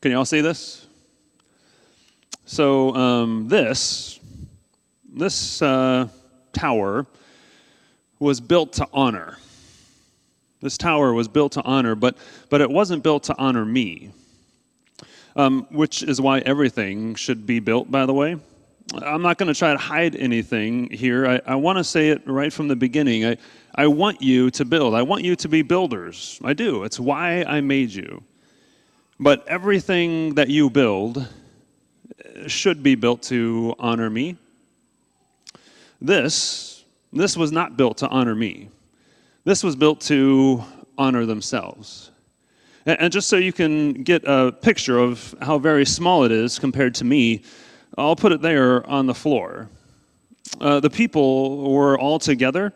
Can you all see this? So um, this this uh, tower was built to honor. This tower was built to honor, but but it wasn't built to honor me. Um, which is why everything should be built, by the way. I'm not going to try to hide anything here. I, I want to say it right from the beginning. I, I want you to build. I want you to be builders. I do. It's why I made you. But everything that you build should be built to honor me. This, this was not built to honor me. This was built to honor themselves. And, and just so you can get a picture of how very small it is compared to me, I'll put it there on the floor. Uh, the people were all together.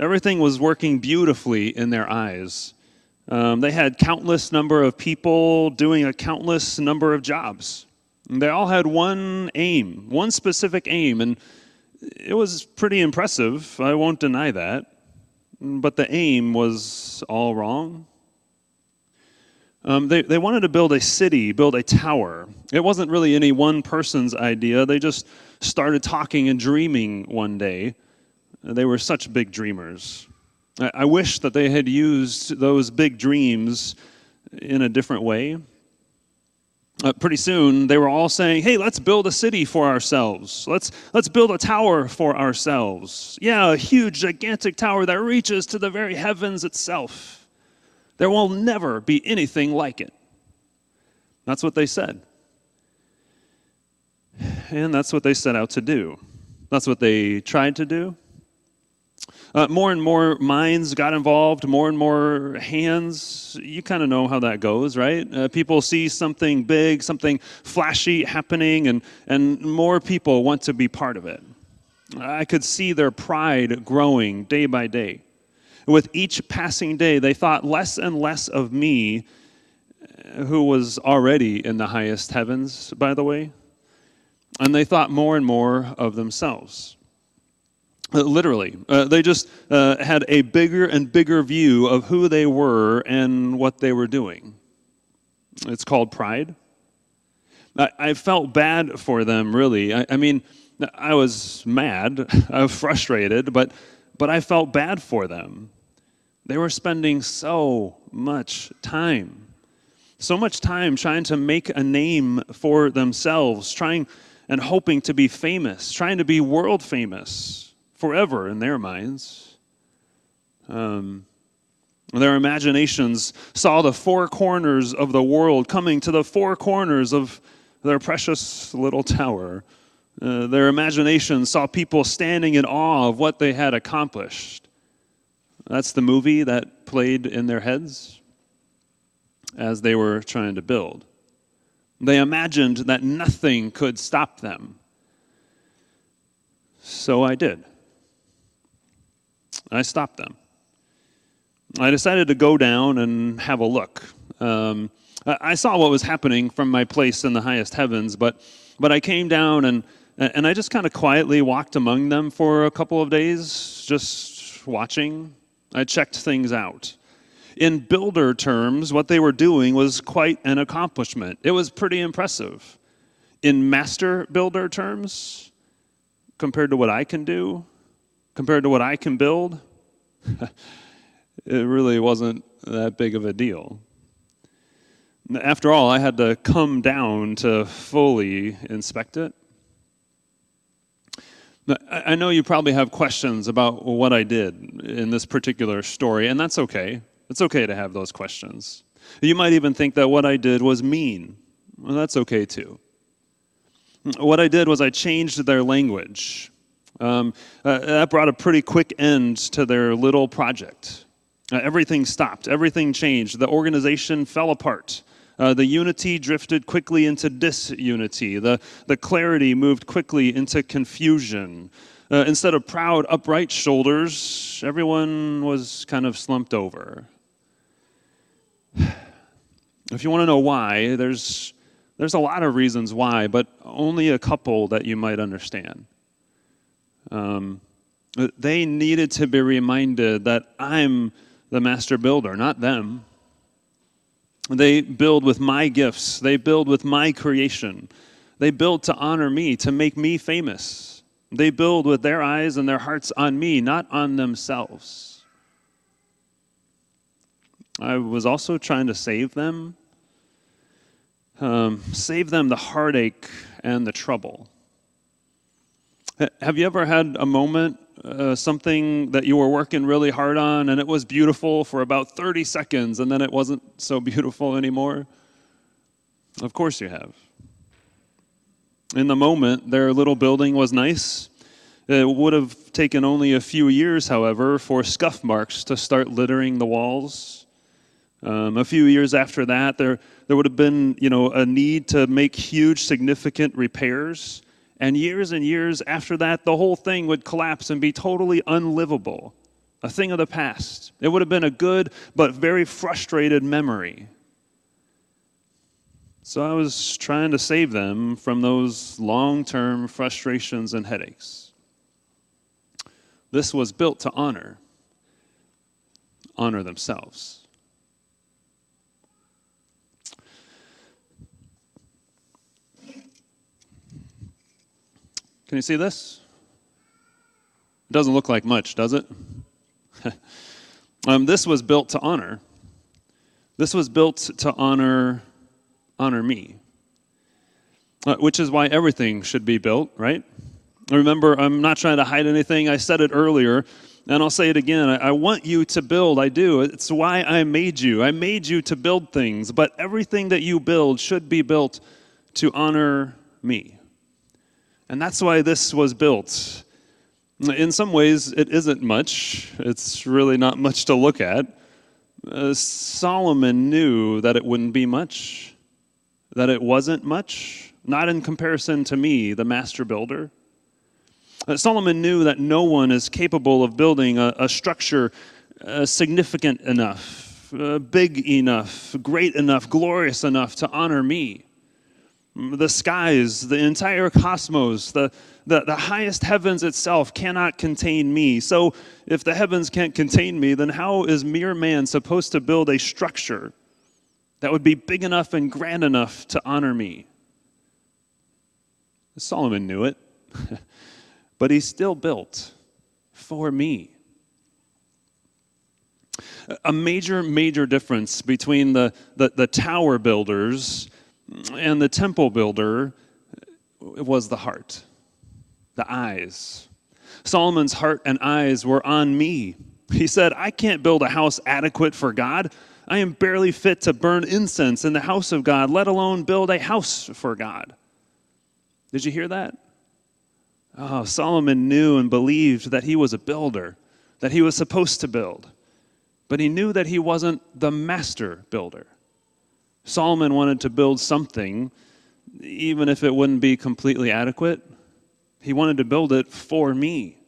Everything was working beautifully in their eyes. Um, they had countless number of people doing a countless number of jobs. And they all had one aim, one specific aim, and it was pretty impressive. I won't deny that. But the aim was all wrong. Um, they, they wanted to build a city, build a tower. It wasn't really any one person's idea. They just started talking and dreaming one day. They were such big dreamers. I, wish that they had used those big dreams in a different way. Uh, pretty soon, they were all saying, "Hey, let's build a city for ourselves. Let's let's build a tower for ourselves. Yeah, a huge, gigantic tower that reaches to the very heavens itself. There will never be anything like it." That's what they said, and that's what they set out to do. That's what they tried to do. Uh, more and more minds got involved, more and more hands. You kind of know how that goes, right? Uh, people see something big, something flashy happening, and, and more people want to be part of it. I could see their pride growing day by day. With each passing day, they thought less and less of me, uh, who was already in the highest heavens, by the way, and they thought more and more of themselves. Uh, literally. Uh, they just uh, had a bigger and bigger view of who they were and what they were doing. It's called pride. I, I felt bad for them, really. I, I, mean, I was mad, I was frustrated, but, but I felt bad for them. They were spending so much time, so much time trying to make a name for themselves, trying and hoping to be famous, trying to be world famous forever in their minds. Um, their imaginations saw the four corners of the world coming to the four corners of their precious little tower. Uh, their imaginations saw people standing in awe of what they had accomplished. That's the movie that played in their heads as they were trying to build. They imagined that nothing could stop them. So I did. I stopped them. I decided to go down and have a look. Um, I saw what was happening from my place in the highest heavens, but, but I came down and, and I just kind of quietly walked among them for a couple of days, just watching. I checked things out. In builder terms, what they were doing was quite an accomplishment. It was pretty impressive. In master builder terms, compared to what I can do, compared to what I can build, it really wasn't that big of a deal. After all, I had to come down to fully inspect it. I know you probably have questions about what I did in this particular story, and that's okay. It's okay to have those questions. You might even think that what I did was mean. Well, that's okay too. What I did was I changed their language. Um, uh, that brought a pretty quick end to their little project. Uh, everything stopped, everything changed. The organization fell apart. Uh, the unity drifted quickly into disunity. The, the clarity moved quickly into confusion. Uh, instead of proud, upright shoulders, everyone was kind of slumped over. If you want to know why, there's, there's a lot of reasons why, but only a couple that you might understand. Um, they needed to be reminded that I'm the master builder, not them. They build with my gifts, they build with my creation. They build to honor me, to make me famous. They build with their eyes and their hearts on me, not on themselves. I was also trying to save them, um, save them the heartache and the trouble. Have you ever had a moment, uh, something that you were working really hard on, and it was beautiful for about 30 seconds, and then it wasn't so beautiful anymore? Of course you have. In the moment, their little building was nice. It would have taken only a few years, however, for scuff marks to start littering the walls. Um, a few years after that, there, there would have been you know, a need to make huge, significant repairs. And years and years after that, the whole thing would collapse and be totally unlivable, a thing of the past. It would have been a good but very frustrated memory. So I was trying to save them from those long term frustrations and headaches. This was built to honor, honor themselves. Can you see this? It doesn't look like much, does it? um, this was built to honor. This was built to honor honor me, uh, which is why everything should be built, right? Remember, I'm not trying to hide anything. I said it earlier, and I'll say it again. I, I want you to build. I do. It's why I made you. I made you to build things, but everything that you build should be built to honor me. And that's why this was built. In some ways, it isn't much. It's really not much to look at. Uh, Solomon knew that it wouldn't be much, that it wasn't much, not in comparison to me, the master builder. Uh, Solomon knew that no one is capable of building a, a structure uh, significant enough, uh, big enough, great enough, glorious enough to honor me the skies, the entire cosmos, the, the, the highest heavens itself cannot contain me. So, if the heavens can't contain me, then how is mere man supposed to build a structure that would be big enough and grand enough to honor me? Solomon knew it, but he still built for me. A major, major difference between the, the, the tower builders and the temple builder was the heart, the eyes. Solomon's heart and eyes were on me. He said, I can't build a house adequate for God. I am barely fit to burn incense in the house of God, let alone build a house for God. Did you hear that? Oh, Solomon knew and believed that he was a builder, that he was supposed to build, but he knew that he wasn't the master builder. Solomon wanted to build something, even if it wouldn't be completely adequate. He wanted to build it for me.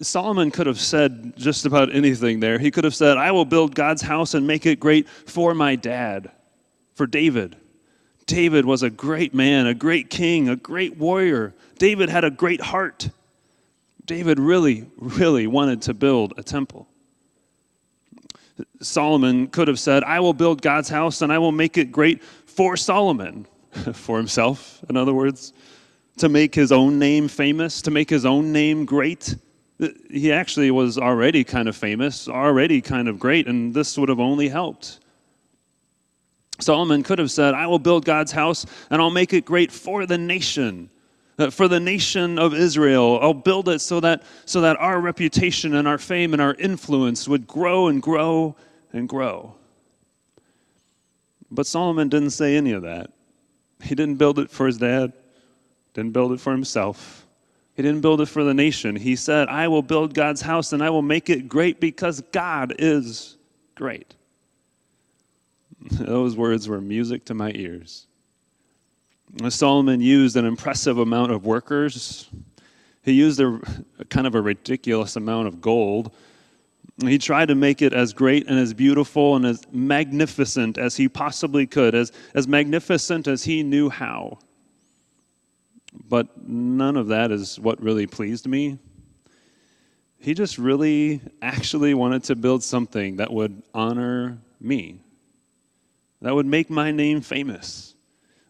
Solomon could have said just about anything there. He could have said, I will build God's house and make it great for my dad, for David. David was a great man, a great king, a great warrior. David had a great heart. David really, really wanted to build a temple. Solomon could have said, I will build God's house and I will make it great for Solomon, for himself, in other words, to make his own name famous, to make his own name great. Uh, he actually was already kind of famous, already kind of great, and this would have only helped. Solomon could have said, I will build God's house and I'll make it great for the nation Uh, for the nation of Israel. I'll build it so that, so that our reputation and our fame and our influence would grow and grow and grow. But Solomon didn't say any of that. He didn't build it for his dad, didn't build it for himself. He didn't build it for the nation. He said, I will build God's house and I will make it great because God is great. Those words were music to my ears. Solomon used an impressive amount of workers. He used a, a, kind of a ridiculous amount of gold. He tried to make it as great and as beautiful and as magnificent as he possibly could, as, as magnificent as he knew how. But none of that is what really pleased me. He just really actually wanted to build something that would honor me. That would make my name famous.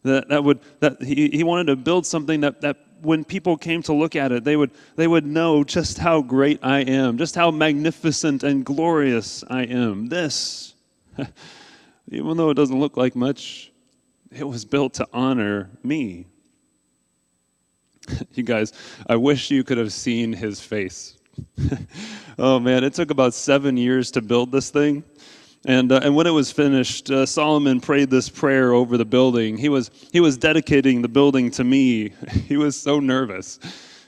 That, that would, that he, he wanted to build something that, that when people came to look at it, they would, they would know just how great I am, just how magnificent and glorious I am. This, even though it doesn't look like much, it was built to honor me. you guys, I wish you could have seen his face. oh man, it took about seven years to build this thing. And, uh, and when it was finished, uh, Solomon prayed this prayer over the building. He was, he was dedicating the building to me. he was so nervous.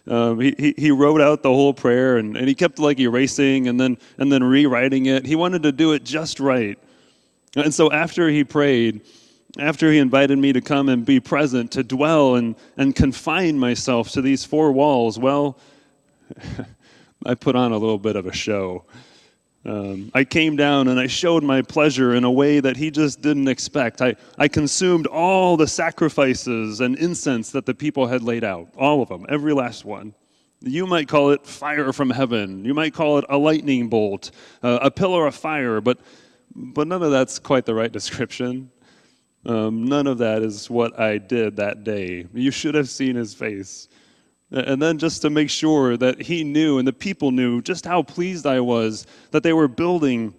Um, he, he, he wrote out the whole prayer and, and he kept like erasing and then, and then rewriting it. He wanted to do it just right. And so after he prayed, after he invited me to come and be present, to dwell and, and confine myself to these four walls, well, I put on a little bit of a show. Um, I came down and I showed my pleasure in a way that he just didn't expect. I, I consumed all the sacrifices and incense that the people had laid out, all of them, every last one. You might call it fire from heaven. You might call it a lightning bolt, uh, a pillar of fire, but, but none of that's quite the right description. Um, none of that is what I did that day. You should have seen his face. And then just to make sure that he knew and the people knew just how pleased I was that they were building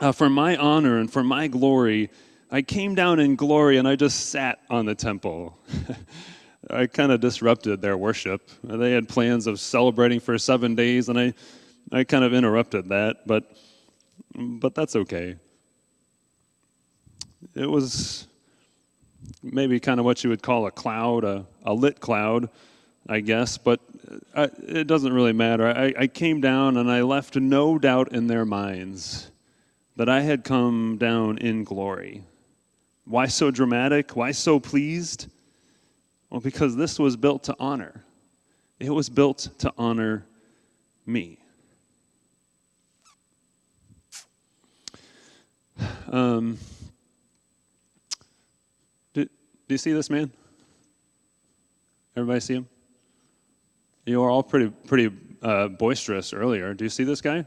uh, for my honor and for my glory, I came down in glory and I just sat on the temple. I kind of disrupted their worship. They had plans of celebrating for seven days, and I, I kind of interrupted that, but, but that's okay. It was maybe kind of what you would call a cloud, a, a lit cloud. I guess, but I, uh, it doesn't really matter. I, I came down and I left no doubt in their minds that I had come down in glory. Why so dramatic? Why so pleased? Well, because this was built to honor. It was built to honor me. Um, do, do you see this man? Everybody see him? You were all pretty, pretty uh, boisterous earlier. Do you see this guy?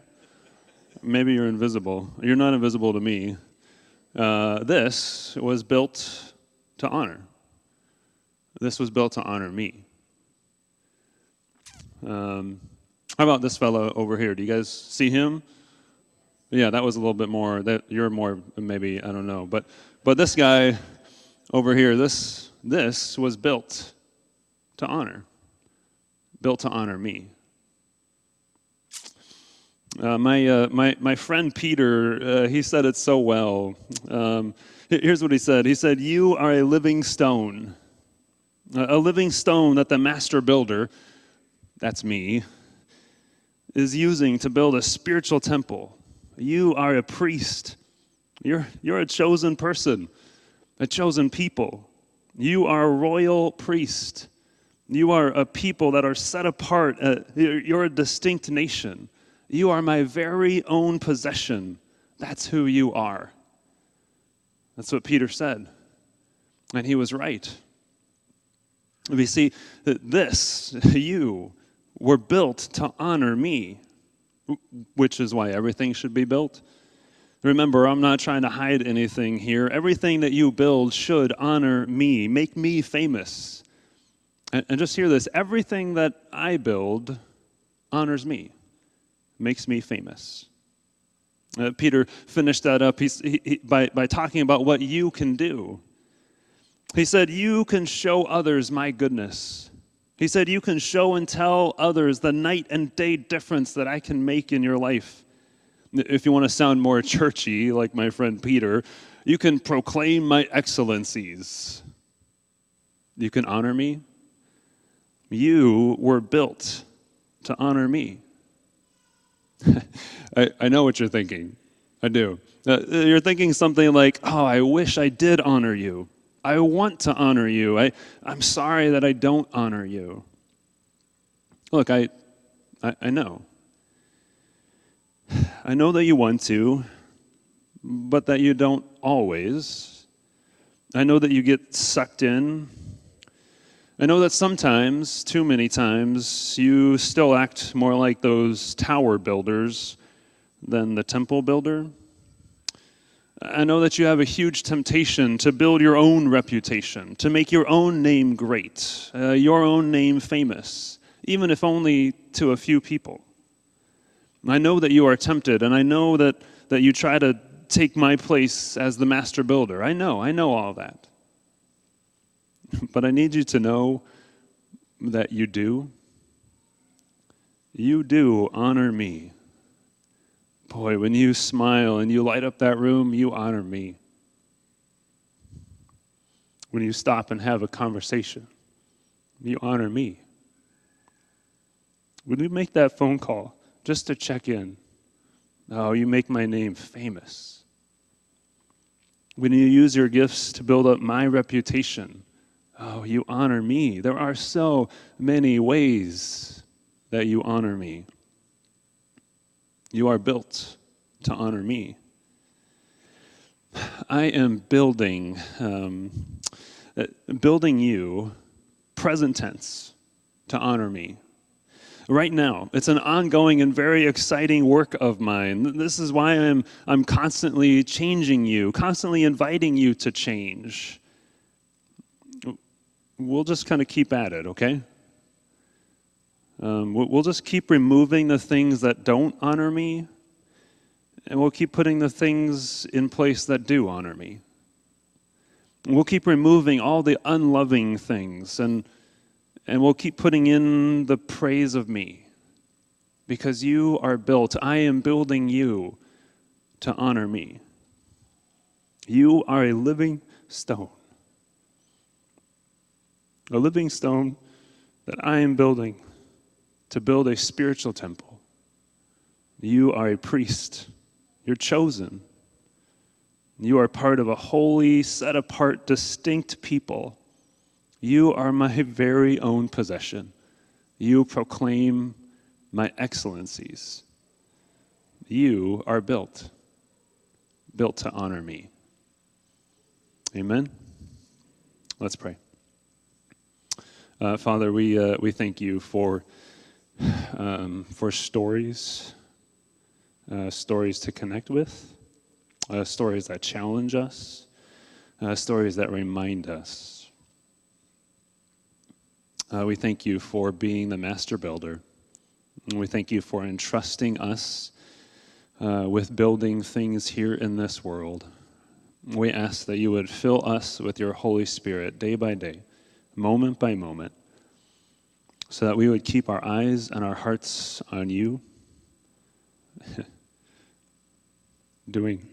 Maybe you're invisible. You're not invisible to me. Uh, this was built to honor. This was built to honor me. Um, how about this fellow over here? Do you guys see him? Yeah, that was a little bit more. That you're more maybe I don't know, but but this guy over here, this this was built to honor built to honor me. Uh, my, uh, my, my friend Peter, uh, he said it so well. Um, here's what he said He said, You are a living stone, a living stone that the master builder, that's me, is using to build a spiritual temple. You are a priest. You're, you're a chosen person, a chosen people. You are a royal priest. You are a people that are set apart. Uh, you're a distinct nation. You are my very own possession. That's who you are. That's what Peter said. And he was right. We see that this, you, were built to honor me, which is why everything should be built. Remember, I'm not trying to hide anything here. Everything that you build should honor me, make me famous. And, and just hear this everything that I build honors me, makes me famous. Uh, Peter finished that up he, he, by, by talking about what you can do. He said, You can show others my goodness. He said, You can show and tell others the night and day difference that I can make in your life. If you want to sound more churchy, like my friend Peter, you can proclaim my excellencies. You can honor me. You were built to honor me. I, I know what you're thinking. I do. Uh, you're thinking something like, oh, I wish I did honor you. I want to honor you. I, I'm sorry that I don't honor you. Look, I, I, I know. I know that you want to, but that you don't always. I know that you get sucked in I know that sometimes, too many times, you still act more like those tower builders than the temple builder. I know that you have a huge temptation to build your own reputation, to make your own name great, uh, your own name famous, even if only to a few people. I know that you are tempted, and I know that, that you try to take my place as the master builder. I know, I know all that. But I need you to know that you do. You do honor me. Boy, when you smile and you light up that room, you honor me. When you stop and have a conversation, you honor me. When you make that phone call just to check in, oh, you make my name famous. When you use your gifts to build up my reputation, oh, you honor me. There are so many ways that you honor me. You are built to honor me. I am building, um, uh, building you, present tense, to honor me. Right now, it's an ongoing and very exciting work of mine. This is why I'm, I'm constantly changing you, constantly inviting you to change. We'll just kind of keep at it, okay? Um, we'll just keep removing the things that don't honor me, and we'll keep putting the things in place that do honor me. We'll keep removing all the unloving things, and, and we'll keep putting in the praise of me. Because you are built, I am building you to honor me. You are a living stone. A living stone that I am building to build a spiritual temple. You are a priest, you're chosen. You are part of a holy, set apart, distinct people. You are my very own possession. You proclaim my excellencies. You are built, built to honor me. Amen. Let's pray. Uh, Father, we, uh, we thank you for um, for stories, uh, stories to connect with, uh, stories that challenge us, uh, stories that remind us. Uh, we thank you for being the master builder. And we thank you for entrusting us with building things here in this world. We ask that you would fill us with your Holy Spirit day by day, moment by moment so that we would keep our eyes and our hearts on you, doing,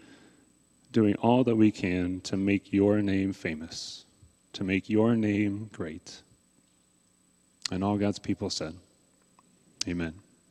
doing all that we can to make your name famous, to make your name great. And all God's people said, Amen.